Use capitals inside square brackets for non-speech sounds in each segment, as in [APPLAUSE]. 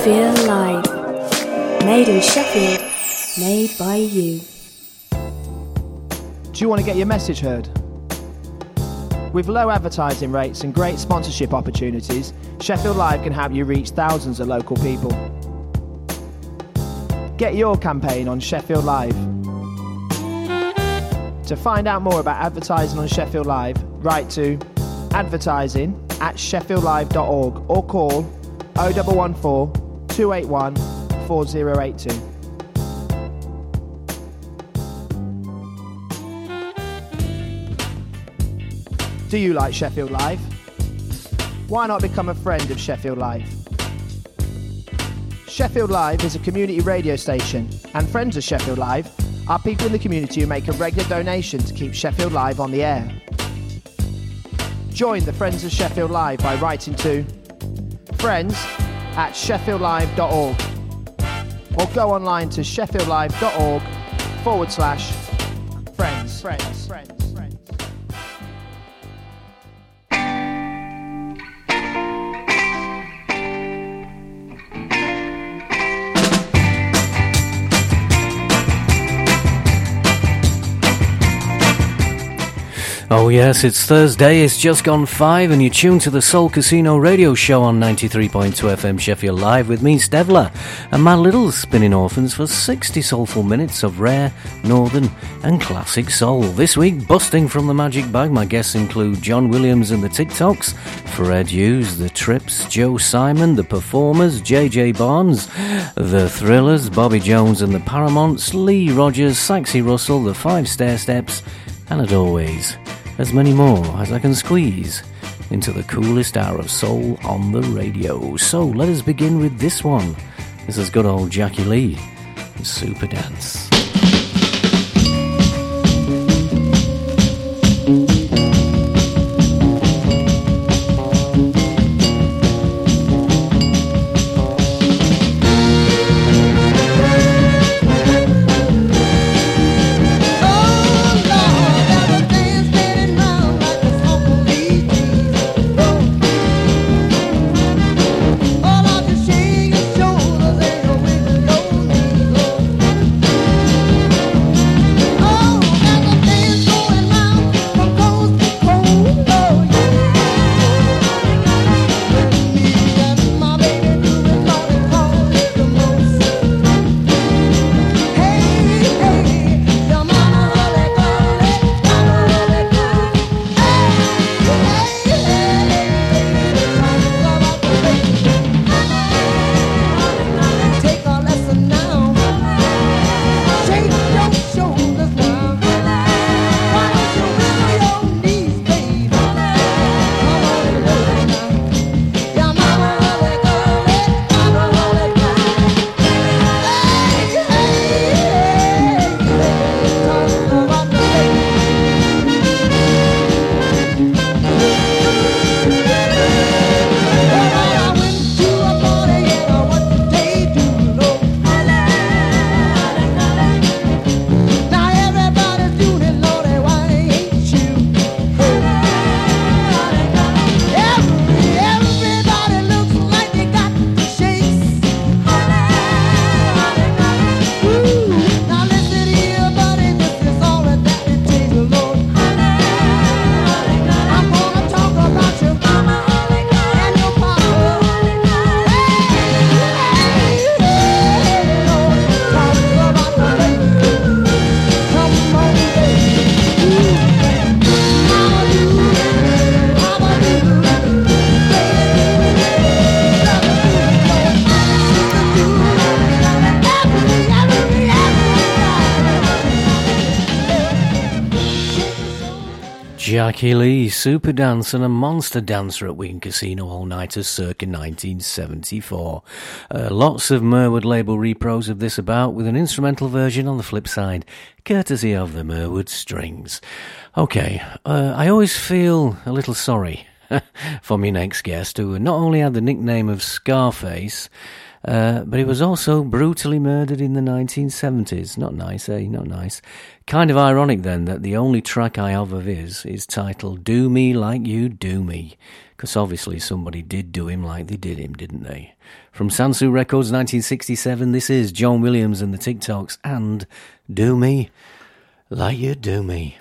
Sheffield Live. Made in Sheffield, made by you. Do you want to get your message heard? With low advertising rates and great sponsorship opportunities, Sheffield Live can help you reach thousands of local people. Get your campaign on Sheffield Live. To find out more about advertising on Sheffield Live, write to advertising at sheffieldlive.org or call 0114 281 4082. Do you like Sheffield Live? Why not become a friend of Sheffield Live? Sheffield Live is a community radio station, and friends of Sheffield Live are people in the community who make a regular donation to keep Sheffield Live on the air. Join the Friends of Sheffield Live by writing to friends at sheffieldlive.org or go online to sheffieldlive.org forward slash friends. friends. friends. Oh, yes, it's Thursday, it's just gone five, and you're tuned to the Soul Casino radio show on 93.2 FM Sheffield Live with me, Stevler, and my little spinning orphans for 60 soulful minutes of rare, northern, and classic soul. This week, busting from the magic bag, my guests include John Williams and the TikToks, Fred Hughes, the Trips, Joe Simon, the Performers, JJ Barnes, the Thrillers, Bobby Jones and the Paramounts, Lee Rogers, Saxie Russell, the Five Stair Steps, and as always, as many more as I can squeeze into the coolest hour of soul on the radio. So let us begin with this one. This is good old Jackie Lee, Super Dance. Jackie Lee, super Dance and a monster dancer at Wigan Casino All Nighters circa 1974. Uh, lots of Mirwood label repros of this about, with an instrumental version on the flip side, courtesy of the Mirwood Strings. Okay, uh, I always feel a little sorry [LAUGHS] for my next guest, who not only had the nickname of Scarface, uh, but he was also brutally murdered in the 1970s. Not nice, eh? Not nice. Kind of ironic then that the only track I have of his is titled Do Me Like You Do Me. Because obviously somebody did do him like they did him, didn't they? From Sansu Records 1967, this is John Williams and the TikToks and Do Me Like You Do Me.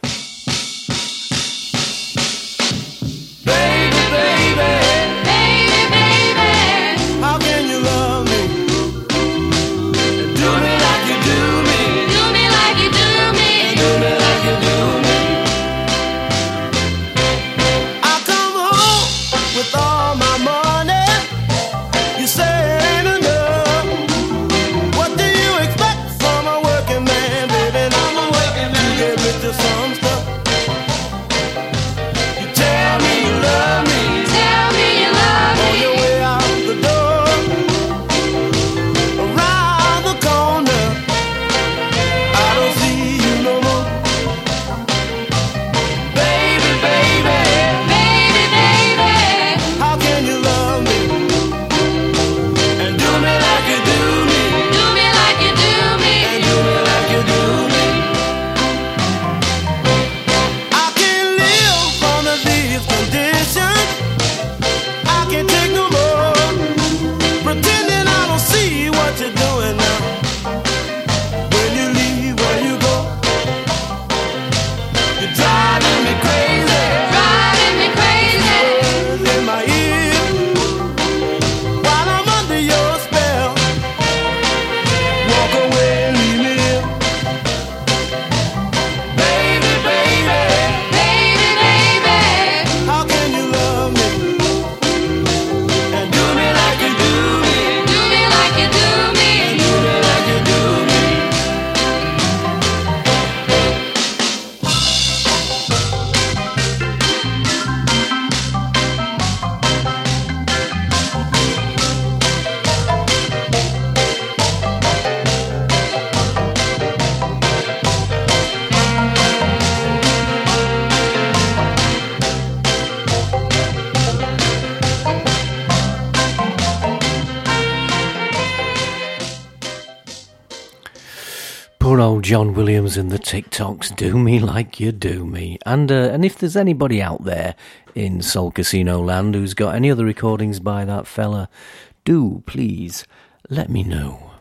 John and the TikToks do me like you do me. And uh, and if there's anybody out there in Soul Casino land who's got any other recordings by that fella, do please let me know.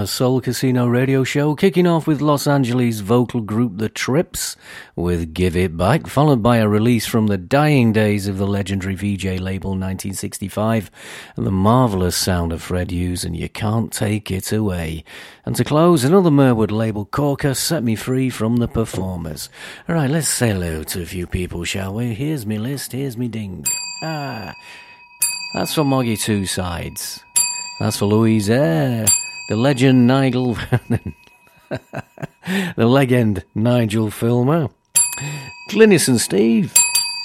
The Soul Casino radio show, kicking off with Los Angeles vocal group The Trips with Give It Back, followed by a release from the dying days of the legendary Vee-Jay label 1965 and the marvellous sound of Fred Hughes and You Can't Take It Away. And to close, another Mirwood label corker, Set Me Free from the Performers. Alright, let's say hello to a few people, shall we? Here's me list, here's me ding. Ah, that's for Moggy Two Sides. That's for Louise Air, the legend Nigel, [LAUGHS] the legend Nigel Filmer, Glynis and Steve,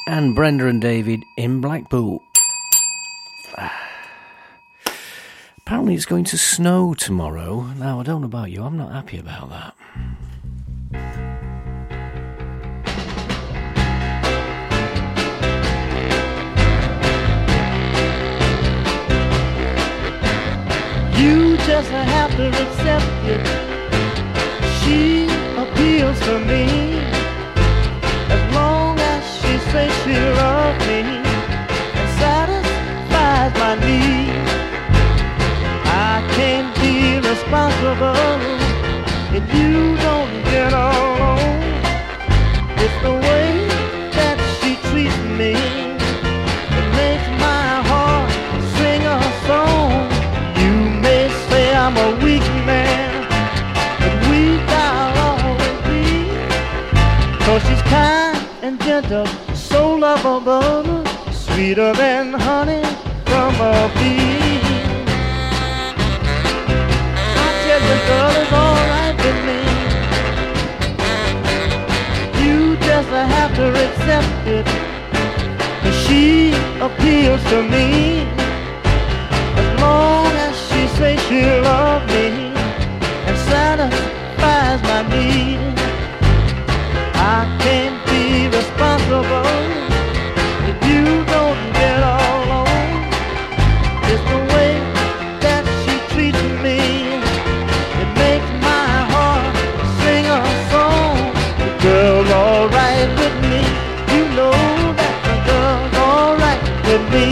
and Brenda and David in Blackpool. [SIGHS] Apparently, it's going to snow tomorrow. Now, I don't know about you, I'm not happy about that. You just have to accept it. She appeals to me as long as she says she loves me and satisfies my needs. I can't be responsible if you don't get along. It's the way that she treats me. Kind and gentle, so lovable, sweeter than honey from a bee. I tell you, girl, it's alright with me. You just have to accept it. She appeals to me as long as she says she loves me and satisfies my need. I can't be responsible if you don't get along. It's the way that she treats me. It makes my heart sing a song. The girl's alright with me. You know that the girl's alright with me.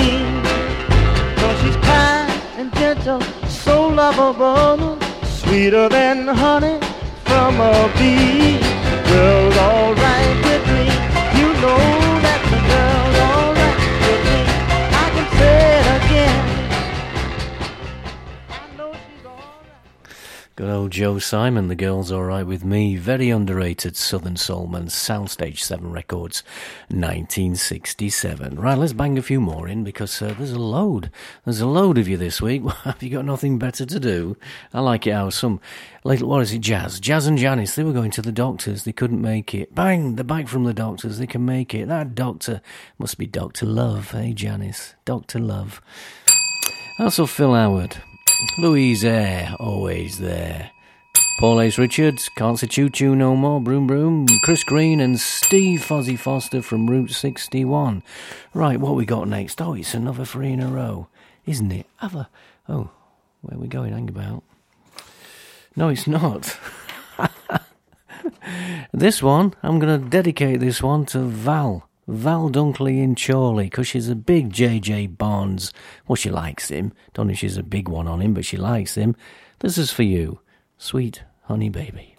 Cause she's kind and gentle, so lovable, sweeter than honey from a bee. Joe Simon, the girl's alright with me. Very underrated Southern Soulman, Soundstage 7 Records, 1967. Right, let's bang a few more in because uh, there's a load. There's a load of you this week. [LAUGHS] Have you got nothing better to do? I like it how some, like, what is it, Jazz? Jazz and Janice, they were going to the doctors. They couldn't make it. Bang, they're back from the doctors. They can make it. That doctor must be Dr. Love, hey, Janice? Dr. Love. Also, Phil Howard. Louise Air, always there. Paul Ace Richards, Can't Choo Choo No More, Broom Broom, Chris Green and Steve Fozzie Foster from Route 61. Right, what we got next? Oh, it's another three in a row, isn't it? Have a... Oh, where are we going? Hang about. No, it's not. [LAUGHS] this one, I'm going to dedicate this one to Val. Val Dunkley in Chorley, because she's a big JJ Barnes. Well, she likes him. Don't know if she's a big one on him, but she likes him. This is for you, sweet honey baby.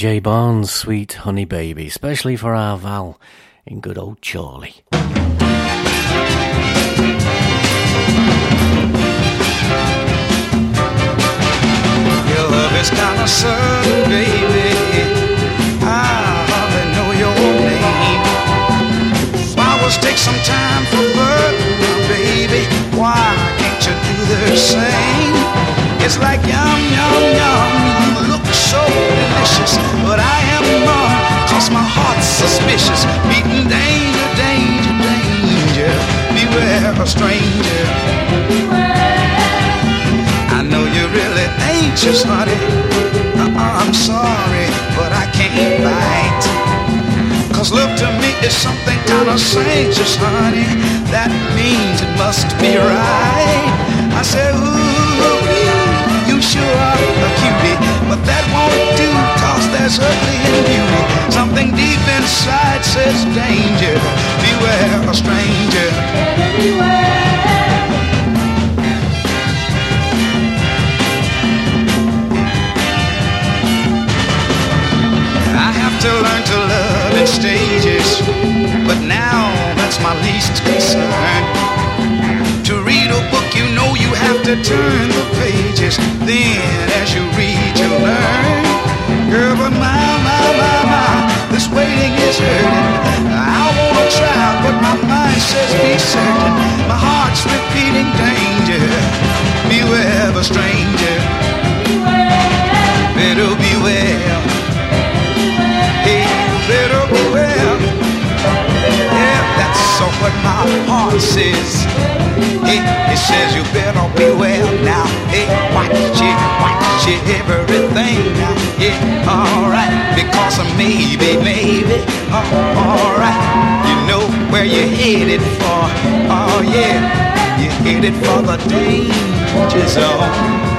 J.J. Barnes' Sweet Honey Baby, especially for our Val in good old Chorley. Your love is kinda sudden, baby. Ah, I hardly know your name. Flowers take some time for birth, baby. Why can't you do the same? It's like yum, yum, yum. Look so delicious, but I am mum. Cause my heart's suspicious. Beating danger, danger, danger. Beware a stranger. I know you're really anxious, honey. Uh-uh, I'm sorry, but I can't bite. Cause love to me is something kind of sanctious, honey. That means it must be right. I said, ooh, sure a cutie. But that won't do, cause there's ugly in beauty. Something deep inside says danger. Beware a stranger. I have to learn to love in stages, but now that's my least concern. To turn the pages. Then, as you read, you learn. Girl, but my, my, my, my, this waiting is hurting. I wanna try, but my mind says be certain. My heart's repeating danger. Beware the stranger. What my heart says. Hey, it says you better beware now. Hey, watch it, watch it, everything now. Yeah, alright, because of maybe, maybe, uh, alright. You know where you're headed for. Oh yeah, you're headed for the danger zone.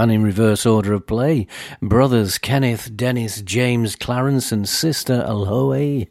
And in reverse order of play, brothers Kenneth, Dennis, James, Clarence, and sister Alohe.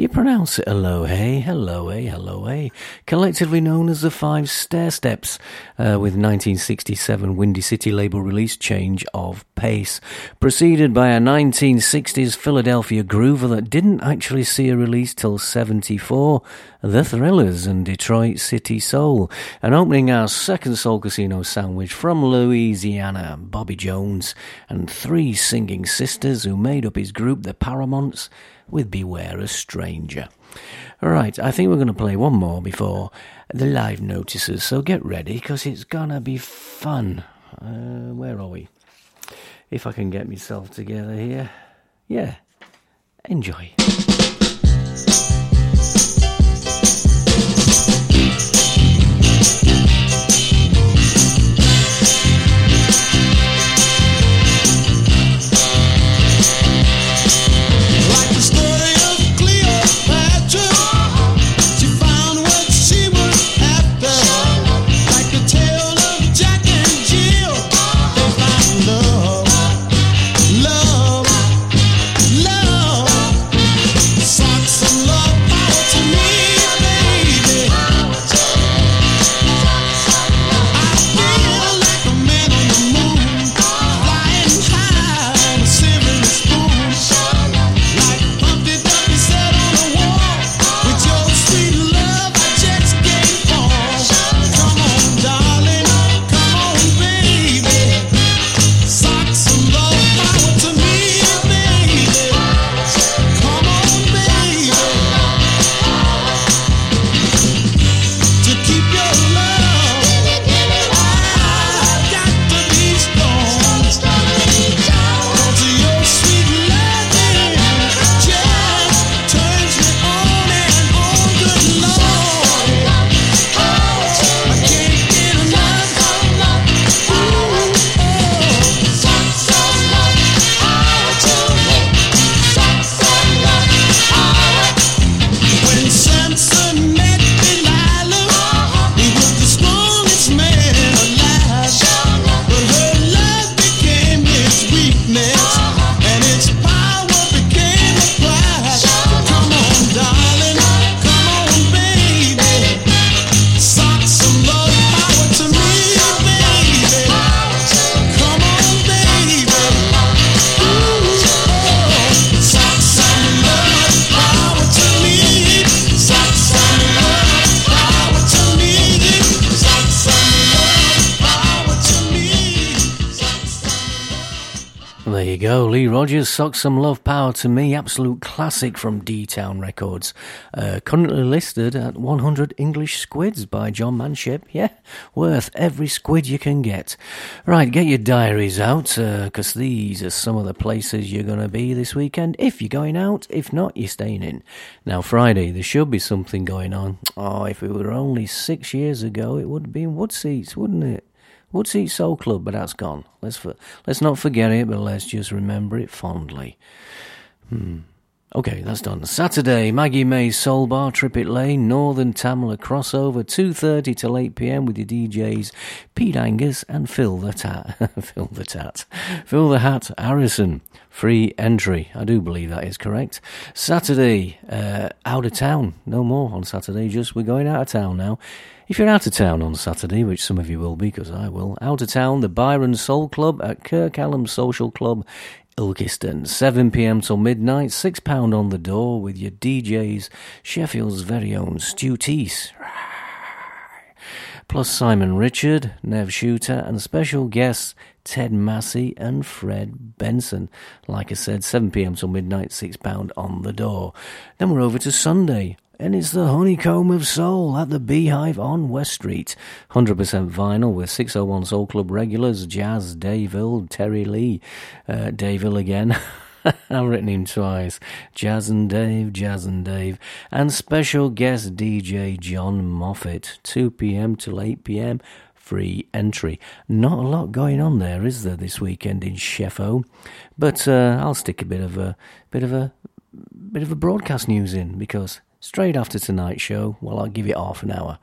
Do you pronounce it Alohe? Helloe, Helloe. Collectively known as the Five Stair Steps, uh, with 1967 Windy City label release Change of Pace, preceded by a 1960s Philadelphia groover that didn't actually see a release till 74, The Thrillers and Detroit City Soul, and opening our second Soul Casino sandwich from Louisiana, Bobby Jones, and three singing sisters who made up his group, The Paramounts, with Beware a Stranger. All right, I think we're going to play one more before the live notices, so get ready because it's going to be fun. Uh, where are we? If I can get myself together here. Yeah, enjoy. Rogers, Sock Some Love Power to Me, absolute classic from D Town Records. Uh, currently listed at 100 English Squids by John Manship. Yeah, worth every squid you can get. Right, get your diaries out, because uh, these are some of the places you're going to be this weekend. If you're going out, if not, you're staying in. Now, Friday, there should be something going on. Oh, if it were only six years ago, it would have been Woodseats, wouldn't it? Woodseat Soul Club, but that's gone. Let's for, let's not forget it, but let's just remember it fondly. Hmm. Okay, that's done. Saturday, Maggie May's Soul Bar, Trippet Lane, Northern Tamla crossover, 2.30 till 8pm with your DJs Pete Angus and Phil the Tat. [LAUGHS] Phil the Tat. Phil the Hat Harrison. Free entry. I do believe that is correct. Saturday, uh, out of town. No more on Saturday, just we're going out of town now. If you're out of town on Saturday, which some of you will be, because I will, out of town, the Byron Soul Club at Kirk Hallam Social Club Ilkeston, 7pm till midnight, £6 on the door with your DJs, Sheffield's very own Stu Teese. Plus Simon Richard, Nev Shooter, and special guests Ted Massey and Fred Benson. Like I said, 7pm till midnight, £6 on the door. Then we're over to Sunday and it's the Honeycomb of Soul at the Beehive on West Street. 100% vinyl with 601 Soul Club regulars Jazz, Daville, Terry Lee, uh, again. [LAUGHS] I've written him twice. Jazz and Dave, Jazz and Dave, and special guest DJ John Moffat. 2 p.m. till 8 p.m. Free entry. Not a lot going on there, is there, this weekend in Sheffo? But uh, I'll stick a bit of a bit of a bit of a broadcast news in because straight after tonight's show. Well, I'll give it half an hour.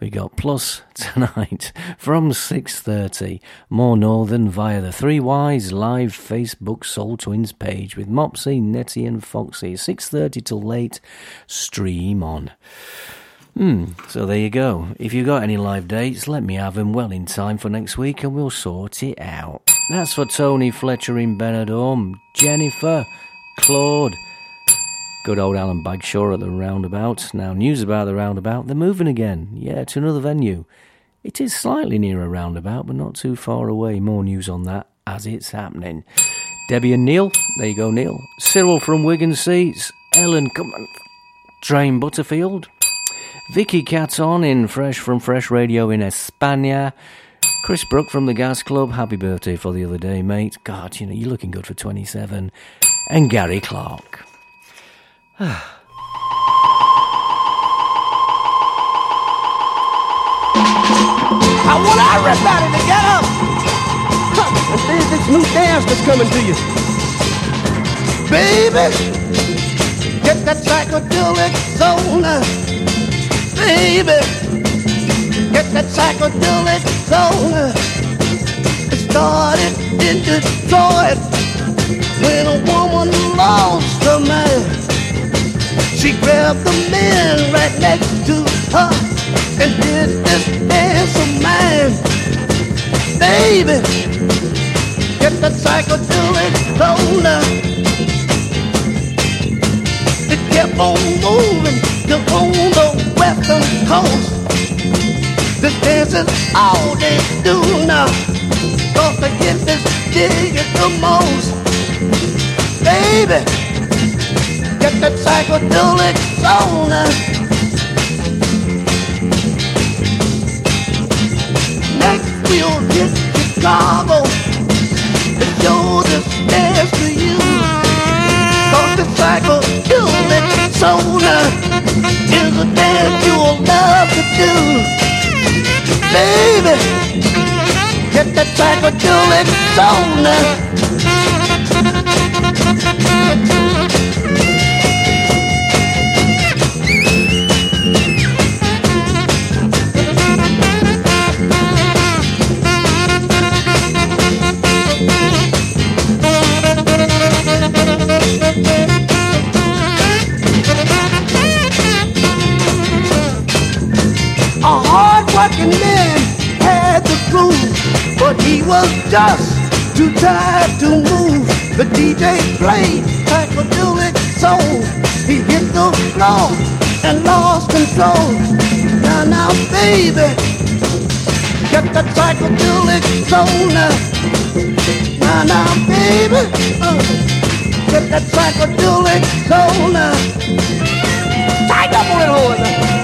We got Plus tonight from 6.30. More Northern via the Three Wise live Facebook Soul Twins page with Mopsy, Nettie and Foxy. 6.30 till late. Stream on. Hmm, so there you go. If you've got any live dates, let me have them well in time for next week and we'll sort it out. That's for Tony Fletcher in Benidorm, Jennifer, Claude, Good old Alan Bagshaw at the roundabout. Now, news about the roundabout. They're moving again. Yeah, to another venue. It is slightly near a roundabout, but not too far away. More news on that as it's happening. Debbie and Neil. There you go, Neil. Cyril from Wigan Seats. Ellen, come on. Train Butterfield. Vicky Caton in Fresh from Fresh Radio in España. Chris Brook from the Gas Club. Happy birthday for the other day, mate. God, you know, you're looking good for 27. And Gary Clark. [SIGHS] I want everybody to get up and see this new dance that's coming to you. Baby, get that psychedelic zone. Baby, get that psychedelic zone. It started in Detroit when a woman lost her man. She grabbed the man right next to her and did this dance of mine. Baby, get that psychedelic loner. It kept on moving to on the western coast. This dance is all they do now. Cause the hippies dig it the most. Baby get that psychedelic zone. Next we'll hit Chicago to show this dance to you. Cause the psychedelic zone is a dance you'll love to do. Baby, get that psychedelic zone. Was just too tired to move. The DJ played psychedelic soul. He hit the floor and lost control. Now, now, baby, get that psychedelic soul now. Now, now, baby, uh, get that psychedelic soul now. Tight up a little,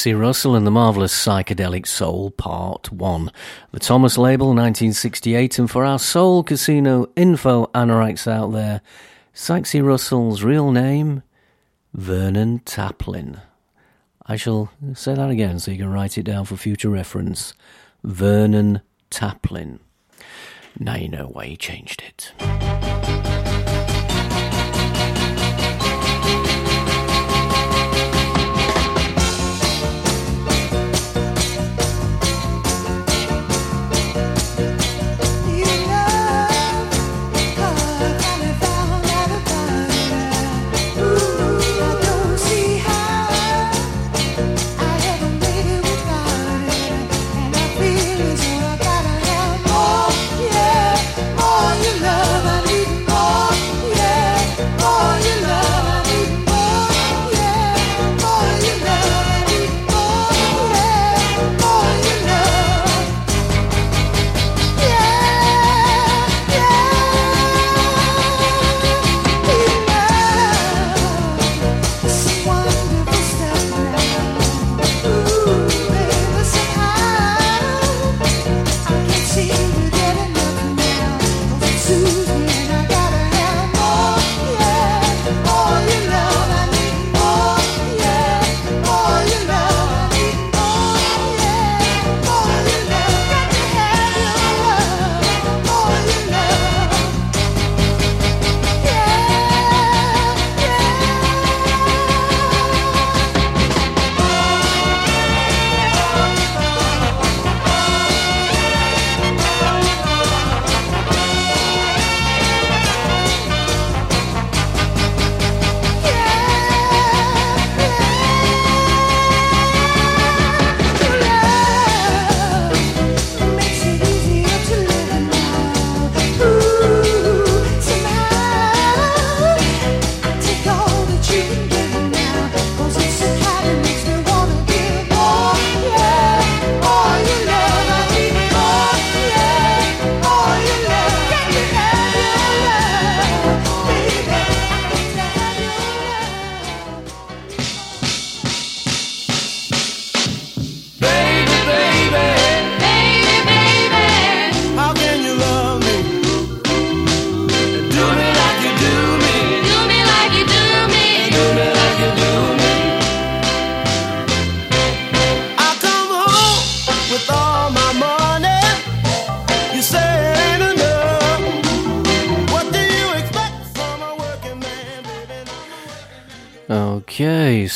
Saxie Russell and the Marvellous Psychedelic Soul Part 1. The Thomas label 1968 and for our Soul Casino info anoraks out there, Saxie Russell's real name, Vernon Taplin. I shall say that again so you can write it down for future reference. Vernon Taplin. Now you know why he changed it.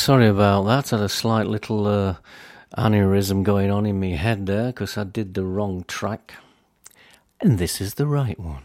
Sorry about that. I had a slight little uh, aneurysm going on in my head there because I did the wrong track. And this is the right one.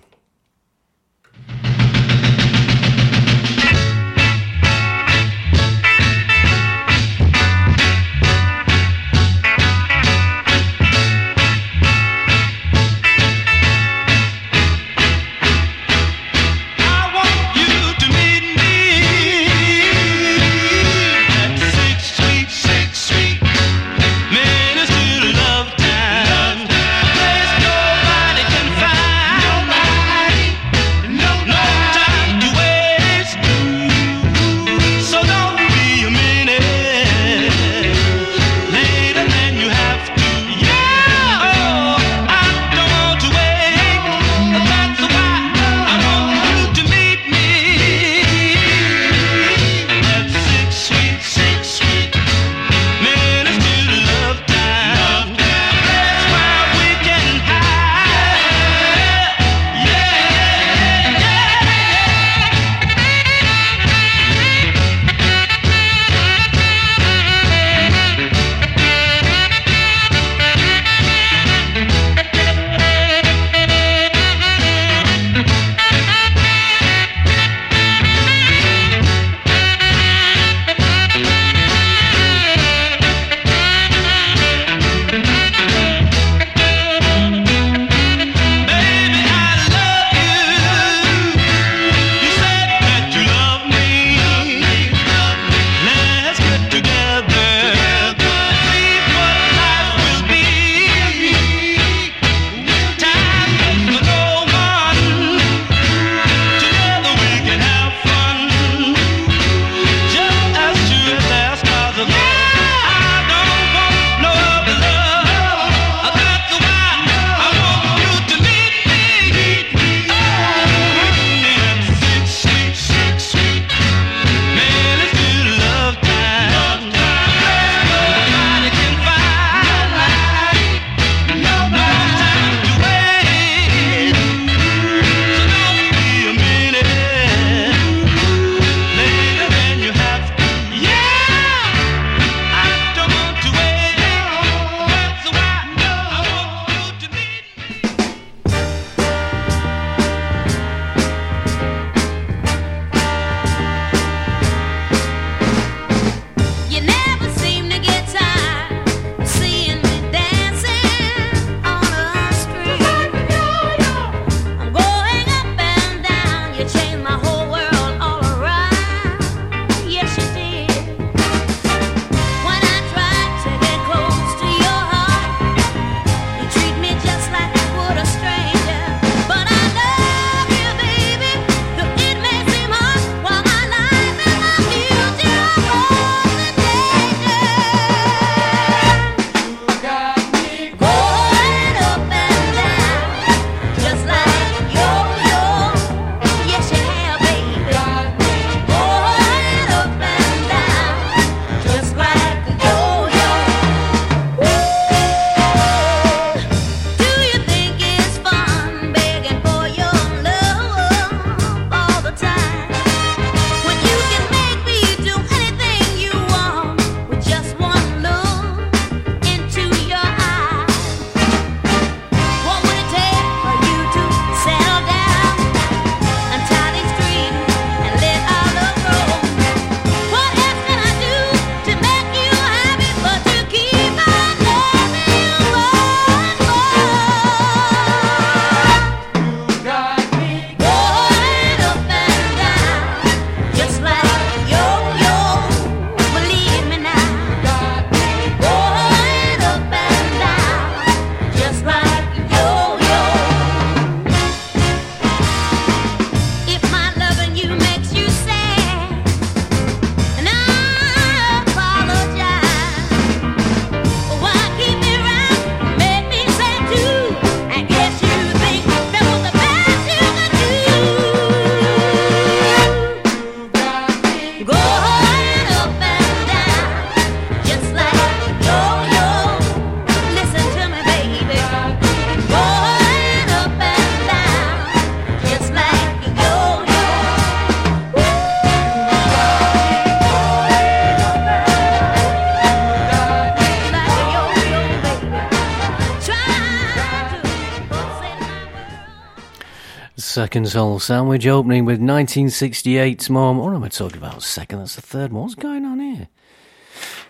Second soul sandwich opening with 1968's Mom. What am I talking about? Second, that's the third. What's going on here?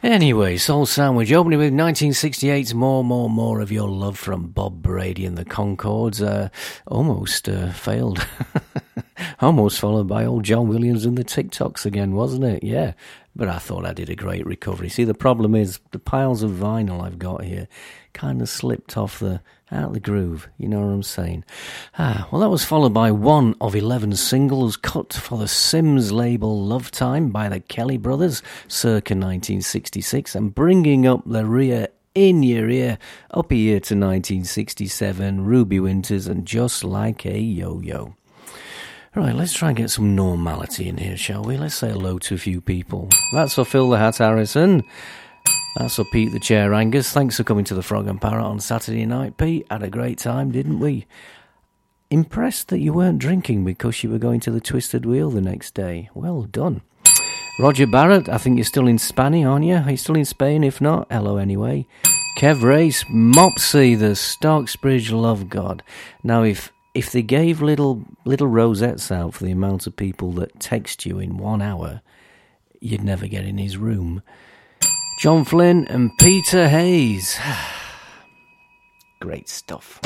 Anyway, Soul Sandwich opening with 1968's More, More, More of Your Love from Bob Brady and the Conchords. Uh, almost uh, failed. [LAUGHS] almost followed by old John Williams and the TikToks again, wasn't it? Yeah. But I thought I did a great recovery. See, the problem is the piles of vinyl I've got here kind of slipped off the out the groove. You know what I'm saying? Ah, well, that was followed by one of 11 singles cut for the Sims label Love Time by the Kelly Brothers circa 1966 and bringing up the rear in your ear up a year to 1967 Ruby Winters and Just Like a Yo-Yo. Right, let's try and get some normality in here, shall we? Let's say hello to a few people. That's for Phil the Hat Harrison. That's for Pete the Chair Angus. Thanks for coming to the Frog and Parrot on Saturday night, Pete. Had a great time, didn't we? Impressed that you weren't drinking because you were going to the Twisted Wheel the next day. Well done. Roger Barrett, I think you're still in Spain, aren't you? Are you still in Spain? If not, hello anyway. Kev Race, Mopsy, the Stocksbridge Love God. Now, if if they gave little little rosettes out for the amount of people that text you in one hour, you'd never get in his room. John Flynn and Peter Hayes. [SIGHS] Great stuff.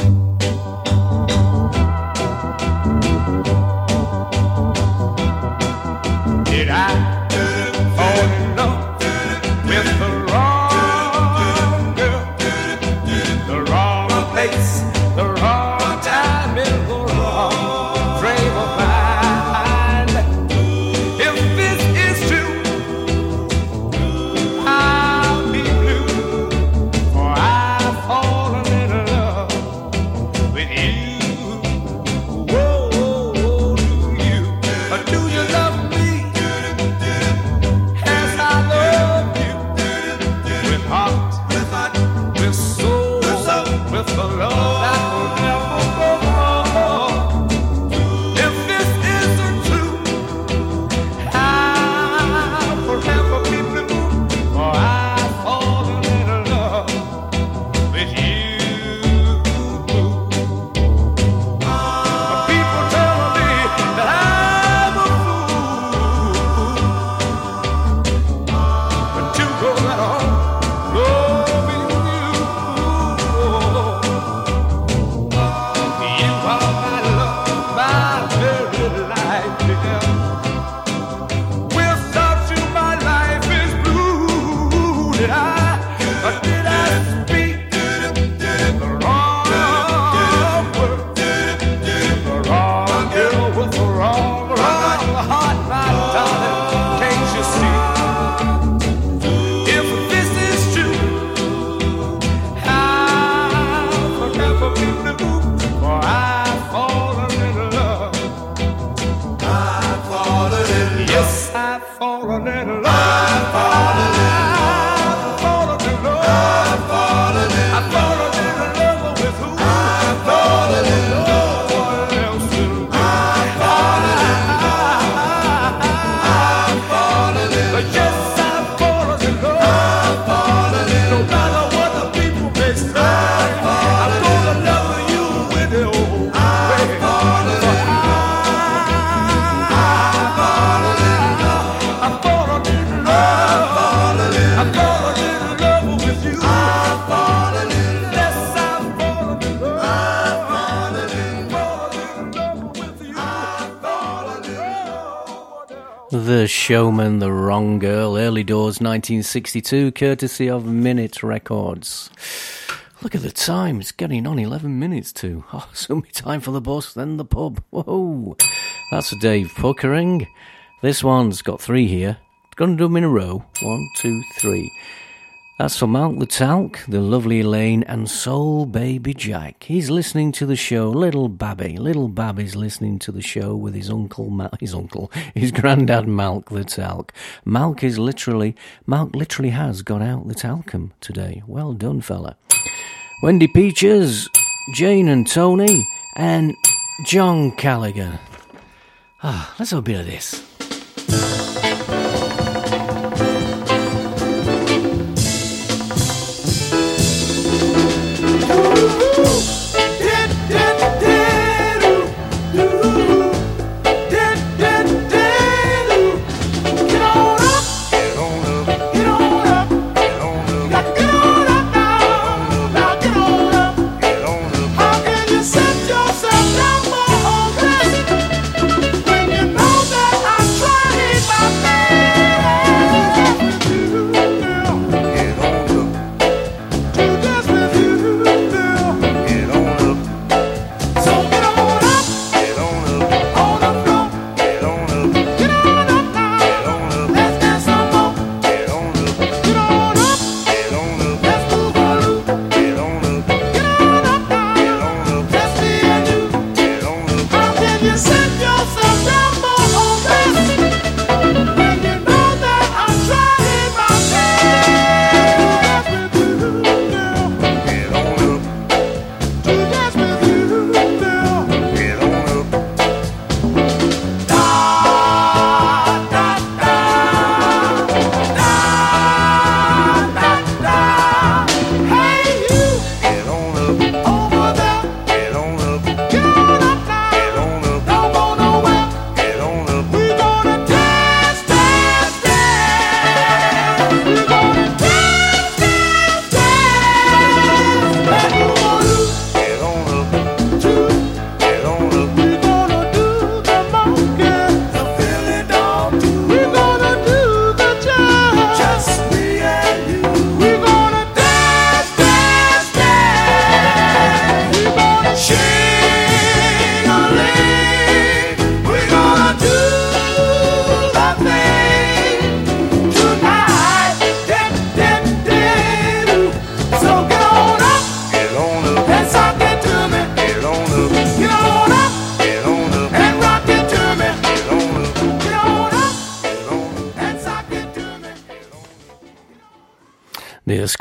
The Showmen, The Wrong Girl, Early Doors 1962, courtesy of Minit Records. Look at the time, it's getting on 11 minutes to. [LAUGHS] Oh, so many time for the bus, then the pub. Whoa! That's a Dave Puckering. This one's got three here. Gonna do them in a row. One, two, three. That's for Malk the Talc, the lovely Elaine, and Soul Baby Jack. He's listening to the show, little Babby. Little Babby's listening to the show with his uncle, Mal- [LAUGHS] his uncle, his granddad Malk the Talc. Malk is literally, Malk literally has got out the talcum today. Well done, fella. Wendy Peaches, Jane and Tony, and John Callaghan. Ah, let's have a bit of this.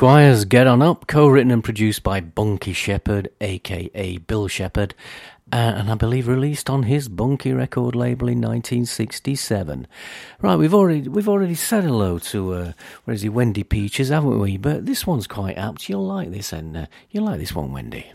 The Esquires Get On Up, co written and produced by Bunky Sheppard, aka Bill Sheppard, uh, and I believe released on his Bunky record label in 1967. Right, we've already we've already said hello to uh, where is he, Wendy Peaches, haven't we? But this one's quite apt. You'll like this, and uh, you'll like this one, Wendy.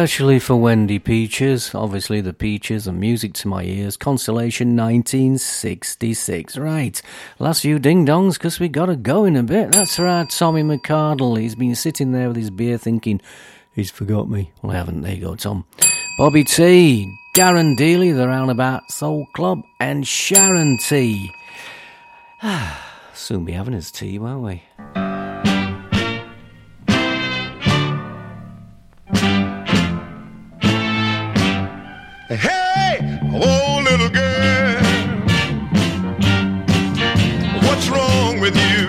Especially for Wendy Peaches, obviously the Peaches and music to my ears. Constellation 1966. Right, last few ding dongs because we gotta go in a bit. That's right, Tommy McCardle. He's been sitting there with his beer thinking, he's forgot me. Well, I haven't. There you go, Tom. Bobby T, Darren Dealey, the Roundabout Soul Club, and Sharon T. [SIGHS] Soon be having his tea, won't we? Hey, oh little girl, what's wrong with you?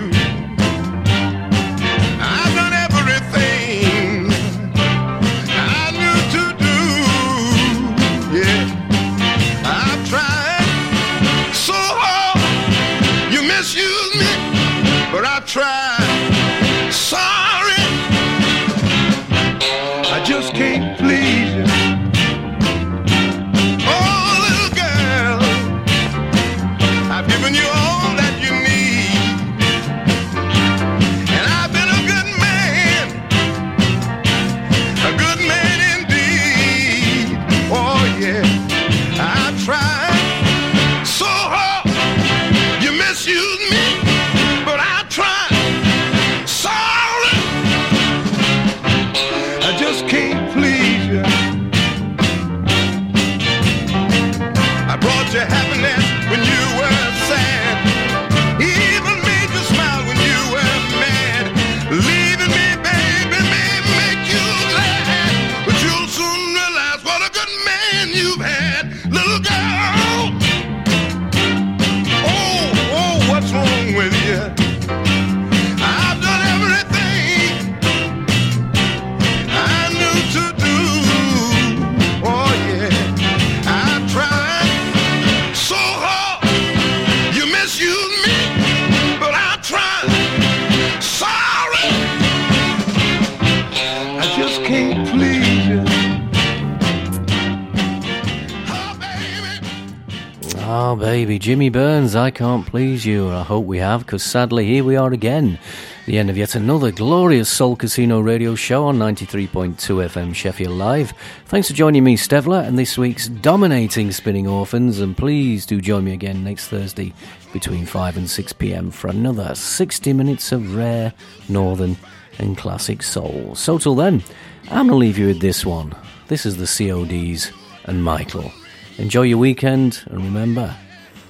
Jimmy Burns, I can't please you. I hope we have, because sadly, here we are again. The end of yet another glorious Soul Casino radio show on 93.2 FM Sheffield Live. Thanks for joining me, Stevler, and this week's dominating Spinning Orphans. And please do join me again next Thursday between 5 and 6 pm for another 60 minutes of rare, northern, and classic soul. So, till then, I'm going to leave you with this one. This is the CODs and Michael. Enjoy your weekend, and remember,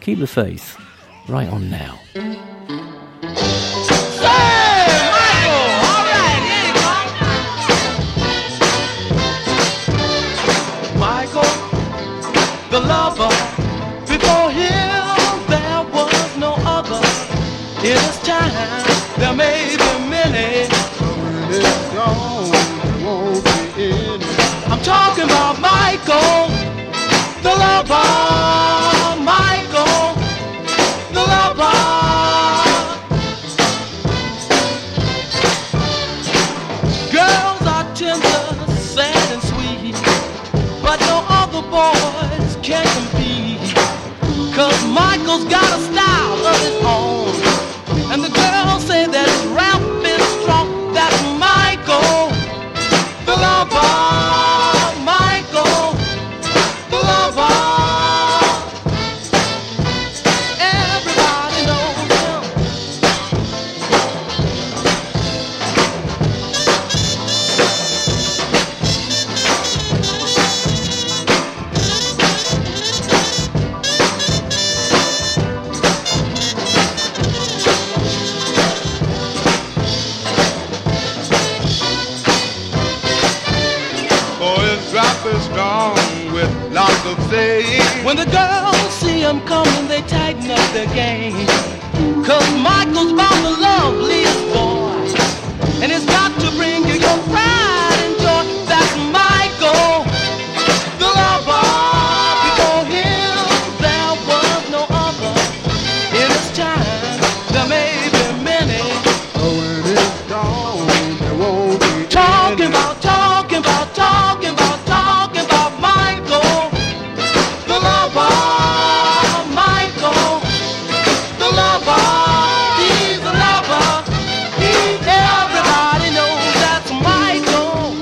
keep the faith right on now. Michael, the lover. Before him, there was no other. In his time, there may be many. I'm talking about Michael, the lover. Michael's